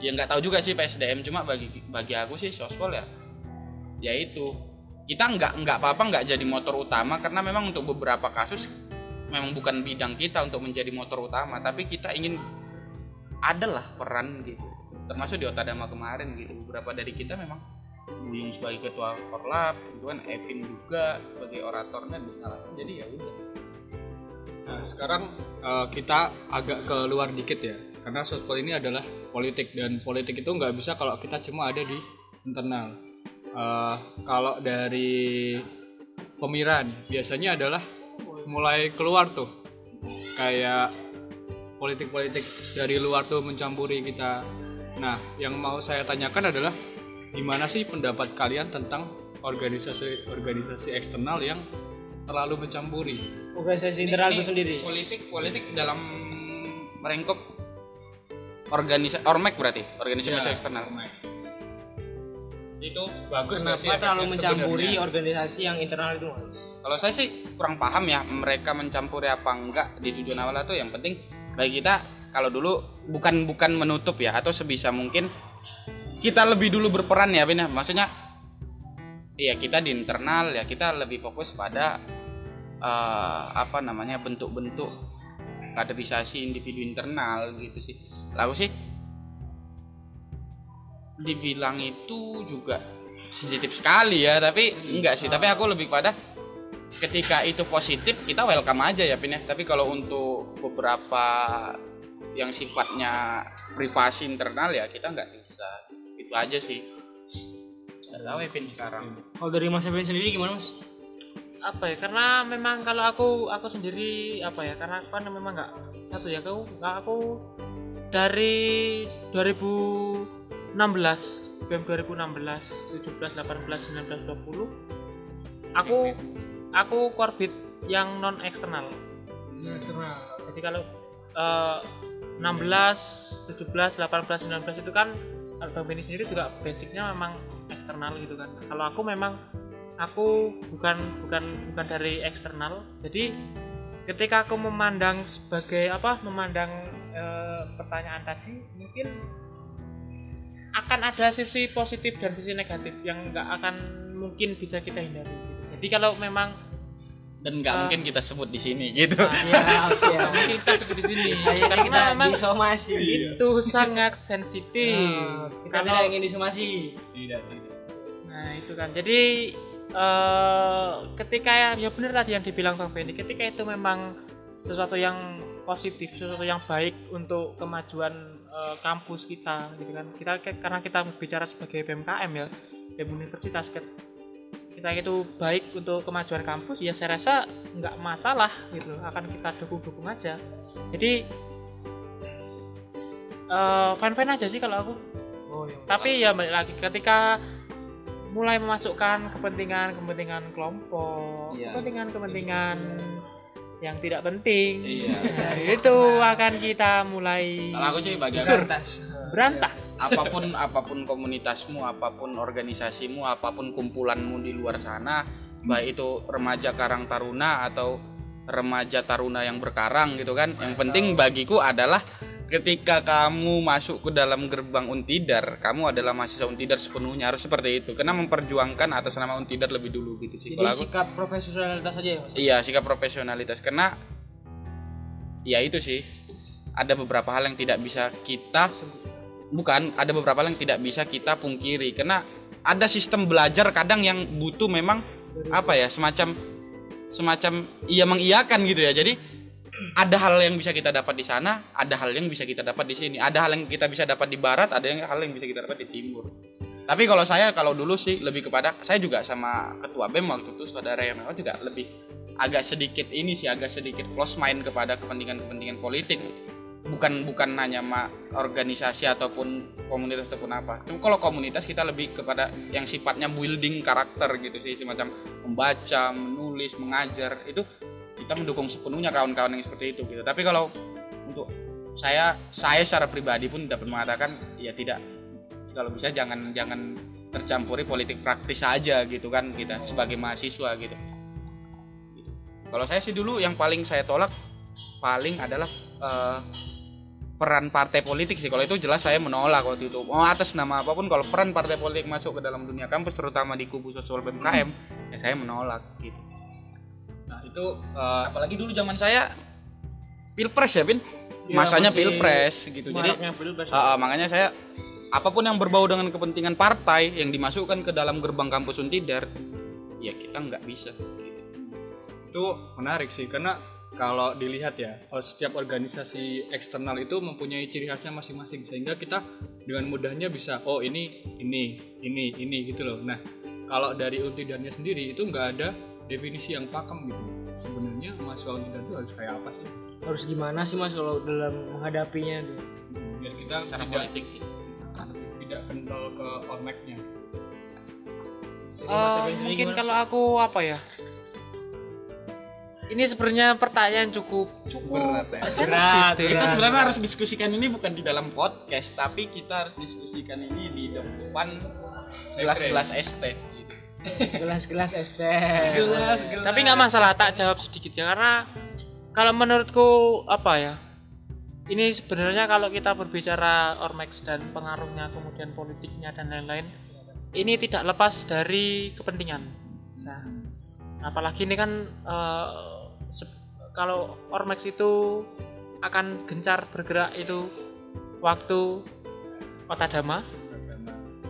ya nggak tahu juga sih PSDM cuma bagi bagi aku sih sospol ya ya itu. Kita nggak nggak apa-apa nggak jadi motor utama karena memang untuk beberapa kasus memang bukan bidang kita untuk menjadi motor utama tapi kita ingin adalah peran gitu. Termasuk di Otadama kemarin gitu. Beberapa dari kita memang Buyung sebagai ketua korlap gitu kan Evin juga sebagai oratornya disalahkan jadi ya udah. Nah, sekarang eh, kita agak keluar dikit ya, karena sospol ini adalah politik dan politik itu nggak bisa kalau kita cuma ada di internal. Eh, kalau dari pemiran biasanya adalah mulai keluar tuh, kayak politik-politik dari luar tuh mencampuri kita. Nah, yang mau saya tanyakan adalah gimana sih pendapat kalian tentang organisasi-organisasi eksternal yang terlalu mencampuri? organisasi internal itu sendiri politik politik dalam merengkup organisasi ormek berarti organisasi Ya, eksternal Itu bagus nggak sih kenapa terlalu mencampuri sebenarnya? organisasi yang internal itu mas kalau saya sih kurang paham ya mereka mencampuri apa enggak di tujuan awal itu yang penting bagi kita kalau dulu bukan bukan menutup ya atau sebisa mungkin kita lebih dulu berperan ya Bin ya. maksudnya iya kita di internal ya kita lebih fokus pada eh, apa namanya bentuk-bentuk kaderisasi individu internal gitu sih lalu sih dibilang itu juga sensitif sekali ya tapi enggak sih. Tapi aku lebih pada ketika itu positif kita welcome aja ya Pin ya. Tapi kalau untuk beberapa yang sifatnya privasi internal ya kita nggak bisa. Itu aja sih. Nggak tahu ya Pin sekarang. Kalau dari mas Evin sendiri gimana mas? Apa ya karena memang kalau aku aku sendiri apa ya karena aku kan memang nggak satu ya aku nggak aku dari 2016 BEM 2016 17 18 19 20 aku aku korbit yang non eksternal jadi kalau eh, 16 17 18 19 itu kan kalau Bang Benny sendiri juga basicnya memang eksternal gitu kan. Kalau aku memang aku bukan bukan bukan dari eksternal. Jadi ketika aku memandang sebagai apa memandang eh, pertanyaan tadi mungkin akan ada sisi positif dan sisi negatif yang nggak akan mungkin bisa kita hindari gitu. jadi kalau memang dan nggak Ah. mungkin kita sebut di sini gitu Siap, siap. mungkin kita sebut di sini karena kita memang disomasi. itu sangat sensitif Nah, kita Kalau- tidak ingin disomasi. tidak tidak Nah itu kan jadi eh ketika ya, ya benar tadi yang dibilang Bang Benny ketika itu memang sesuatu yang positif sesuatu yang baik untuk kemajuan eh, kampus kita gitu kan. Kita karena kita bicara sebagai BMKM ya BEM universitas kita itu baik untuk kemajuan kampus ya saya rasa nggak masalah gitu. Akan kita dukung-dukung aja. Jadi eh fine fine aja sih kalau aku. Oh, iya. tapi ya balik lagi ketika mulai memasukkan kepentingan kepentingan kelompok Iya. kepentingan kepentingan yang tidak penting. Iya. nah, itu akan kita mulai kalau aku sih bagi aku, Berantas. berantas. Apa pun apa pun komunitasmu apa pun organisasimu apa pun kumpulanmu di luar sana baik itu remaja karang taruna atau remaja taruna yang berkarang gitu kan yang penting bagiku adalah ketika kamu masuk ke dalam gerbang Untidar kamu adalah mahasiswa Untidar sepenuhnya harus seperti itu karena memperjuangkan atas nama Untidar lebih dulu gitu sih Jadi aku sikap profesionalitas aja ya, Mas. Iya, sikap profesionalitas karena ya itu sih. Ada beberapa hal yang tidak bisa kita bukan, ada beberapa hal yang tidak bisa kita pungkiri karena ada sistem belajar kadang yang butuh memang apa ya, semacam semacam iya mengiyakan gitu ya. Jadi ada hal yang bisa kita dapat di sana, ada hal yang bisa kita dapat di sini. Ada hal yang kita bisa dapat di barat, ada yang hal yang bisa kita dapat di timur. Tapi kalau saya kalau dulu sih lebih kepada saya juga sama ketua BEM waktu itu saudara yang memang juga lebih agak sedikit ini sih agak sedikit close mind kepada kepentingan-kepentingan politik. Bukan bukan hanya ma- organisasi ataupun komunitas ataupun apa. Cuma kalau komunitas kita lebih kepada yang sifatnya building karakter gitu sih semacam membaca, menulis, mengajar itu kita mendukung sepenuhnya kawan-kawan yang seperti itu gitu. Tapi kalau untuk saya saya secara pribadi pun dapat mengatakan ya tidak kalau bisa jangan jangan tercampuri politik praktis saja gitu kan kita sebagai mahasiswa gitu. Kalau saya sih dulu yang paling saya tolak paling adalah eh, peran partai politik sih. Kalau itu jelas saya menolak waktu itu. Mau atas nama apa pun kalau peran partai politik masuk ke dalam dunia kampus terutama di kubu sosial BMKM ya saya menolak gitu. Itu eh, Apalagi dulu zaman saya pilpres ya, Pin. Ya, Masanya pilpres gitu. Jadi pilpres. Ah, ah, makanya saya apa pun yang berbau dengan kepentingan partai yang dimasukkan ke dalam gerbang kampus Untidar, ya kita nggak bisa. itu menarik sih karena kalau dilihat ya oh, setiap organisasi eksternal itu mempunyai ciri khasnya masing-masing sehingga kita dengan mudahnya bisa oh ini ini ini ini gitu loh nah kalau dari untidarnya sendiri itu nggak ada definisi yang pakem gitu sebenarnya mahasiswa untidar itu harus kayak apa sih Harus gimana sih Mas kalau dalam menghadapinya tuh? biar kita Secara tidak politik. tidak kental ke ormeknya Jadi Eh, mungkin gimana? kalau aku apa ya ini sebenarnya pertanyaan cukup cukup Berat ya? sensitif. Kita sebenarnya harus diskusikan ini bukan di dalam podcast, tapi kita harus diskusikan ini di depan gelas-gelas ST. Tapi nggak masalah, tak jawab sedikit ya karena kalau menurutku apa ya? Ini sebenarnya kalau kita berbicara Ormex dan pengaruhnya kemudian politiknya dan lain-lain, ini tidak lepas dari kepentingan. Nah, apalagi ini kan se- kalau Ormex itu akan gencar bergerak itu waktu Otadama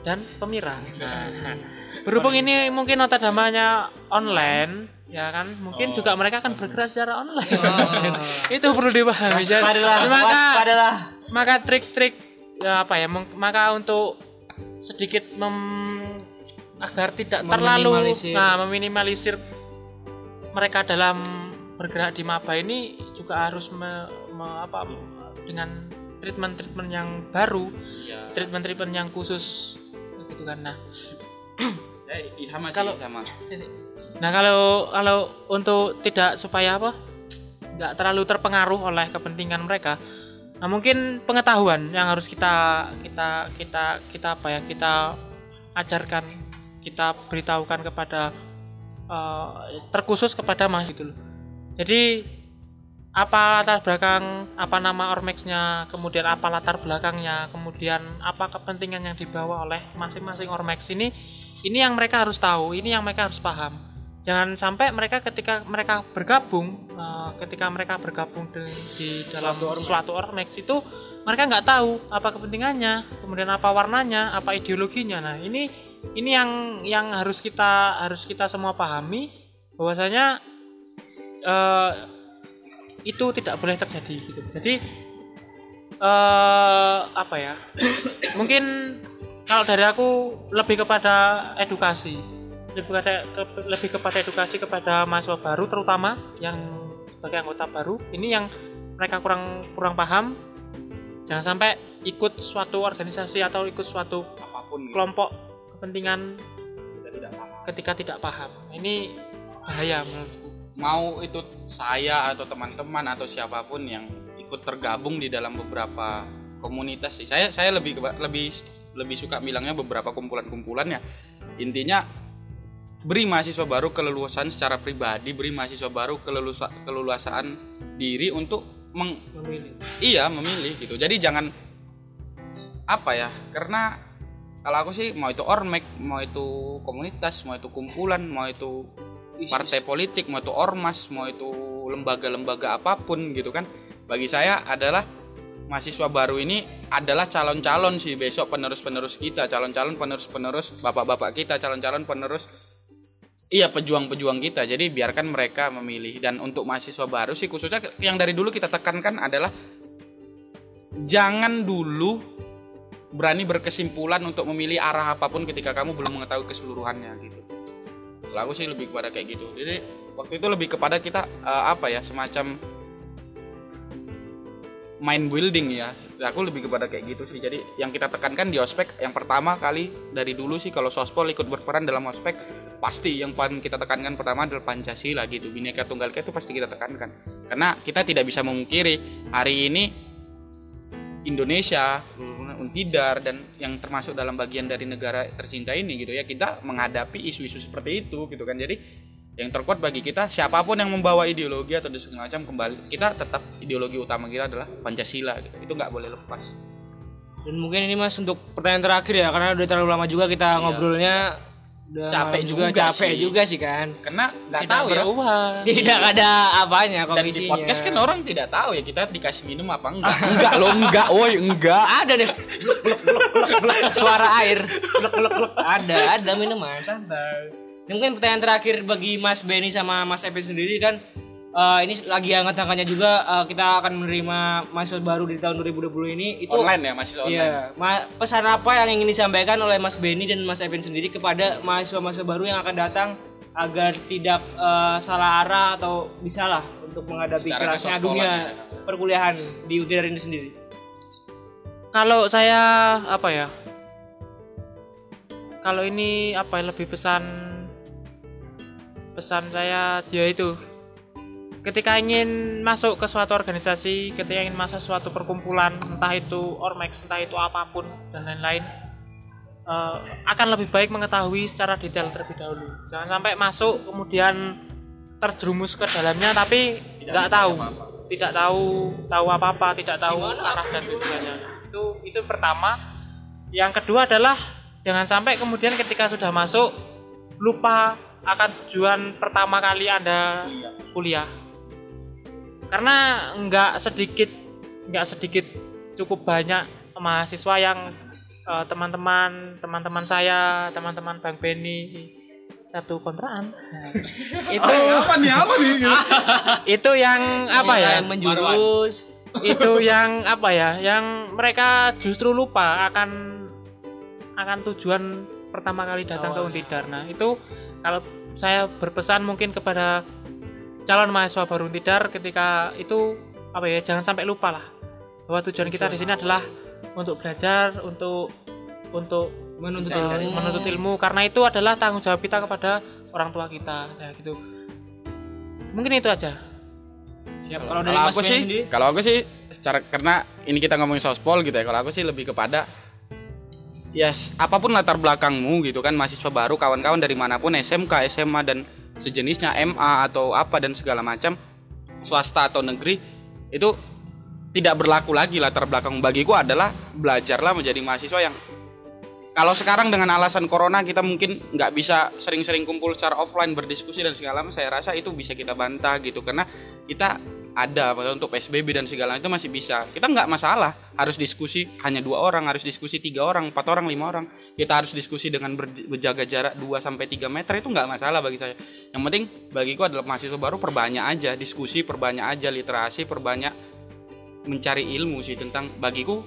dan Pemira. Nah, berhubung ini mungkin Otadamanya online, ya kan, mungkin juga mereka akan bergerak secara online. itu perlu dipahami. Waspadalah, maka waspadalah. maka trik-trik ya apa ya maka untuk sedikit mem- agar tidak terlalu Meminimalisir. nah meminimalisir mereka dalam bergerak di maba ini juga harus me- me- apa dengan treatment-treatment yang baru Iya. treatment-treatment yang khusus gitu kan nah Eh, sama sih, Kalau- sama. Nah kalau kalau untuk tidak supaya apa nggak terlalu terpengaruh oleh kepentingan mereka, nah mungkin pengetahuan yang harus kita kita kita kita apa ya kita ajarkan, kita beritahukan kepada eh, terkhusus kepada mahasiswa itu. loh. Jadi apa latar belakang apa nama ormexnya kemudian apa latar belakangnya kemudian apa kepentingan yang dibawa oleh masing-masing ormex ini ini yang mereka harus tahu ini yang mereka harus paham. Jangan sampai mereka ketika mereka bergabung uh, ketika mereka bergabung di, di dalam suatu ormex. itu mereka nggak tahu apa kepentingannya kemudian apa warnanya apa ideologinya. Nah ini ini yang yang harus kita harus kita semua pahami. Bahwasanya uh, itu tidak boleh terjadi gitu. Jadi uh, apa ya? Mungkin kalau dari aku lebih kepada edukasi. Lebih kepada ke, lebih kepada edukasi kepada mahasiswa baru terutama yang sebagai anggota baru. Ini yang mereka kurang kurang paham. Jangan sampai ikut suatu organisasi atau ikut suatu apa pun gitu. kelompok kepentingan kita tidak paham. ketika tidak paham. Ini bahaya menurutku mau itu saya atau teman-teman atau siapa pun yang ikut tergabung di dalam beberapa komunitas sih. Saya saya lebih lebih lebih suka bilangnya beberapa kumpulan-kumpulan ya. Intinya beri mahasiswa baru keleluasan secara pribadi beri mahasiswa baru keleluasa, keleluasaan diri untuk meng, memilih. iya memilih gitu. Jadi jangan apa ya karena kalau aku sih mau itu ormek mau itu komunitas mau itu kumpulan mau itu partai politik mau itu ormas mau itu lembaga-lembaga apa pun gitu kan. Bagi saya adalah mahasiswa baru ini adalah calon-calon sih besok penerus-penerus kita calon-calon penerus-penerus bapak-bapak kita calon-calon penerus iya pejuang-pejuang kita. Jadi biarkan mereka memilih. Dan untuk mahasiswa baru sih khususnya yang dari dulu kita tekankan adalah jangan dulu berani berkesimpulan untuk memilih arah apa pun ketika kamu belum mengetahui keseluruhannya gitu aku sih lebih kepada kayak gitu. Jadi waktu itu lebih kepada kita uh, apa ya semacam mind building ya. Aku lebih kepada kayak gitu sih. Jadi yang kita tekankan di ospek yang pertama kali dari dulu sih kalau sospol ikut berperan dalam ospek pasti yang paling kita tekankan pertama adalah pancasila gitu. Bineka tunggal ika itu pasti kita tekankan. Karena kita tidak bisa memungkiri hari ini Indonesia, Untidar dan yang termasuk dalam bagian dari negara tercinta ini gitu ya kita menghadapi isu-isu seperti itu gitu kan. Jadi yang terkuat bagi kita siapa pun yang membawa ideologi atau segala macam kembali kita tetap ideologi utama kita adalah Pancasila gitu. Itu nggak boleh lepas. Dan mungkin ini mas untuk pertanyaan terakhir ya karena udah terlalu lama juga kita Iya. ngobrolnya udah Capek juga, juga capek sih. juga sih kan. Karena nggak tidak tahu ya. beruang tidak ada apanya dan di komisinya. podcast kan orang tidak tahu ya kita dikasih minum apa enggak. Enggak loh enggak woi enggak. Ada deh. Suara air. Ada ada minuman. Santai. Ini mungkin pertanyaan terakhir bagi Mas Benny sama Mas Evan sendiri kan eh, ini lagi hangat-hangatnya juga eh, kita akan menerima mahasiswa baru di tahun 2020 ini itu online ya masih online Iya, Ma- pesan apa yang ingin disampaikan oleh Mas Benny dan Mas Evan sendiri kepada mahasiswa-mahasiswa baru yang akan datang agar tidak eh, salah arah atau bisa lah untuk menghadapi Secara kerasnya dunia ya. perkuliahan di Utira ini sendiri. kalau saya apa ya kalau ini apa ya, lebih pesan pesan saya ya itu ketika ingin masuk ke suatu organisasi ketika ingin masuk suatu perkumpulan entah itu ormex entah itu apa pun dan lain-lain eh, akan lebih baik mengetahui secara detail terlebih dahulu. Jangan sampai masuk kemudian terjerumus ke dalamnya tapi nggak tahu. tidak tahu tahu apa apa tidak tahu arah dan tujuannya itu itu pertama. Yang kedua adalah jangan sampai kemudian ketika sudah masuk lupa akan tujuan pertama kali anda kuliah karena nggak sedikit nggak sedikit cukup banyak mahasiswa yang eh, teman-teman teman-teman saya teman-teman bang Benny satu kontrakan. Itu apa nih apa nih itu yang apa ya? Yang menjurus. itu yang apa ya? Yang mereka justru lupa akan akan tujuan pertama kali datang ke Untidar nah itu kalau saya berpesan mungkin kepada calon mahasiswa baru Untidar ketika itu apa ya jangan sampai lupa lah bahwa tujuan kita di sini adalah untuk belajar untuk untuk Menuntut ilmu. menuntut ilmu karena itu adalah tanggung jawab kita kepada orang tua kita ya gitu mungkin itu aja Siap. Kalau dari kalau aku sih sendiri? kalau aku sih secara karena ini kita ngomongin sospol gitu ya kalau aku sih lebih kepada yes apa pun latar belakangmu gitu kan mahasiswa baru kawan-kawan dari mana pun SMK SMA dan sejenisnya MA atau apa dan segala macam swasta atau negeri itu tidak berlaku lagi latar belakang bagiku adalah belajarlah menjadi mahasiswa yang kalau sekarang dengan alasan corona kita mungkin nggak bisa sering-sering kumpul secara offline berdiskusi dan segala macam saya rasa itu bisa kita bantah gitu. Karena kita ada untuk PSBB dan segala itu masih bisa. Kita nggak masalah harus diskusi hanya dua orang harus diskusi tiga orang empat orang lima orang. Kita harus diskusi dengan berj- berjaga jarak 2 sampai 3 meter itu nggak masalah bagi saya. Yang penting bagiku adalah mahasiswa baru perbanyak aja diskusi perbanyak aja literasi perbanyak mencari ilmu sih tentang bagiku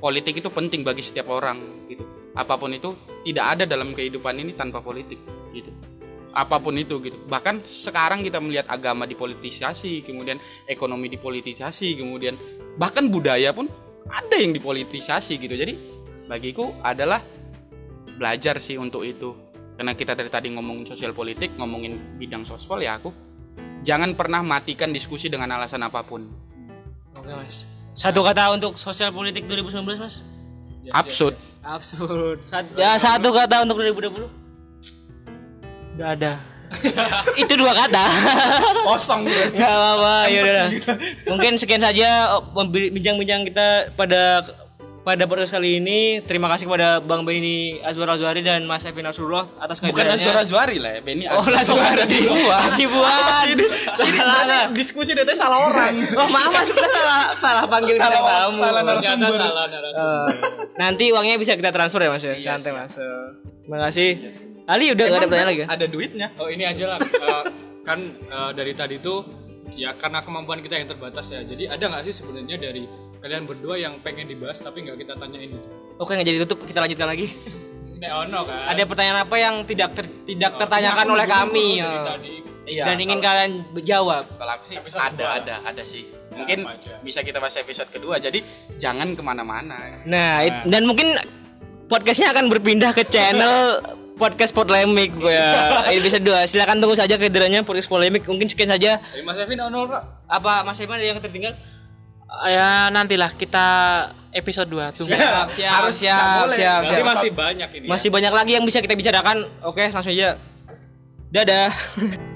politik itu penting bagi setiap orang gitu. Apa pun itu tidak ada dalam kehidupan ini tanpa politik gitu apa pun itu gitu bahkan sekarang kita melihat agama dipolitisasi kemudian ekonomi dipolitisasi kemudian bahkan budaya pun ada yang dipolitisasi gitu jadi bagiku adalah belajar sih untuk itu karena kita dari tadi ngomongin sosial politik ngomongin bidang sosial ya aku jangan pernah matikan diskusi dengan alasan apa pun Oke mas. Satu kata untuk sosial politik 2019 mas. absurd Absurd. Ya satu kata untuk 2020. Udah ada. Itu dua kata. kosong Gak apa-apa, ya udah. Mungkin sekian saja oh, bincang-bincang kita pada pada podcast kali ini. Terima kasih kepada Bang Beni Azwar Azwari dan Mas Evin Rasulullah atas bukan kehadirannya. Azwar Azwari lah ya Benny Oh, langsung ada di gua. Masih buat. Salah lah. diskusi data salah orang Oh, maaf Mas, kita salah salah panggil Salah tamu. salah Ternyata salah narasumber. Eh, nanti uangnya bisa kita transfer ya Mas ya. Iya, Santai Mas. Terima kasih. Ali udah ada pertanyaan lagi ya? ada duitnya Oh ini aja lah Eh, kan eh, dari tadi tuh ya karena kemampuan kita yang terbatas ya. Jadi ada nggak sih sebenarnya dari kalian berdua yang pengen dibahas tapi nggak kita tanyain itu? Oke, nggak jadi tutup, kita lanjutkan lagi. Nek ono kan. Ada pertanyaan apa yang tidak ter- tidak Oh, tertanyakan oleh kami eh, tadi. iya dan ingin kalian jawab? kalau aku sih Episode ada kedua. ada ada sih mungkin apa aja? bisa kita bahas episode kedua jadi jangan ke mana-mana Nah, it- dan mungkin podcastnya akan berpindah ke channel podcast polemik ya. Episode 2. Silakan tunggu saja kehadirannya podcast polemik. Mungkin sekian saja. Dari Mas Evin ono Pak? Apa Mas Iman ada yang tertinggal? Ya nantilah kita episode 2 tunggu. Siap, siap, Harus, siap, siap, Berarti siap. masih banyak ini. ya. Masih banyak lagi yang bisa kita bicarakan. Oke, langsung aja. Dadah.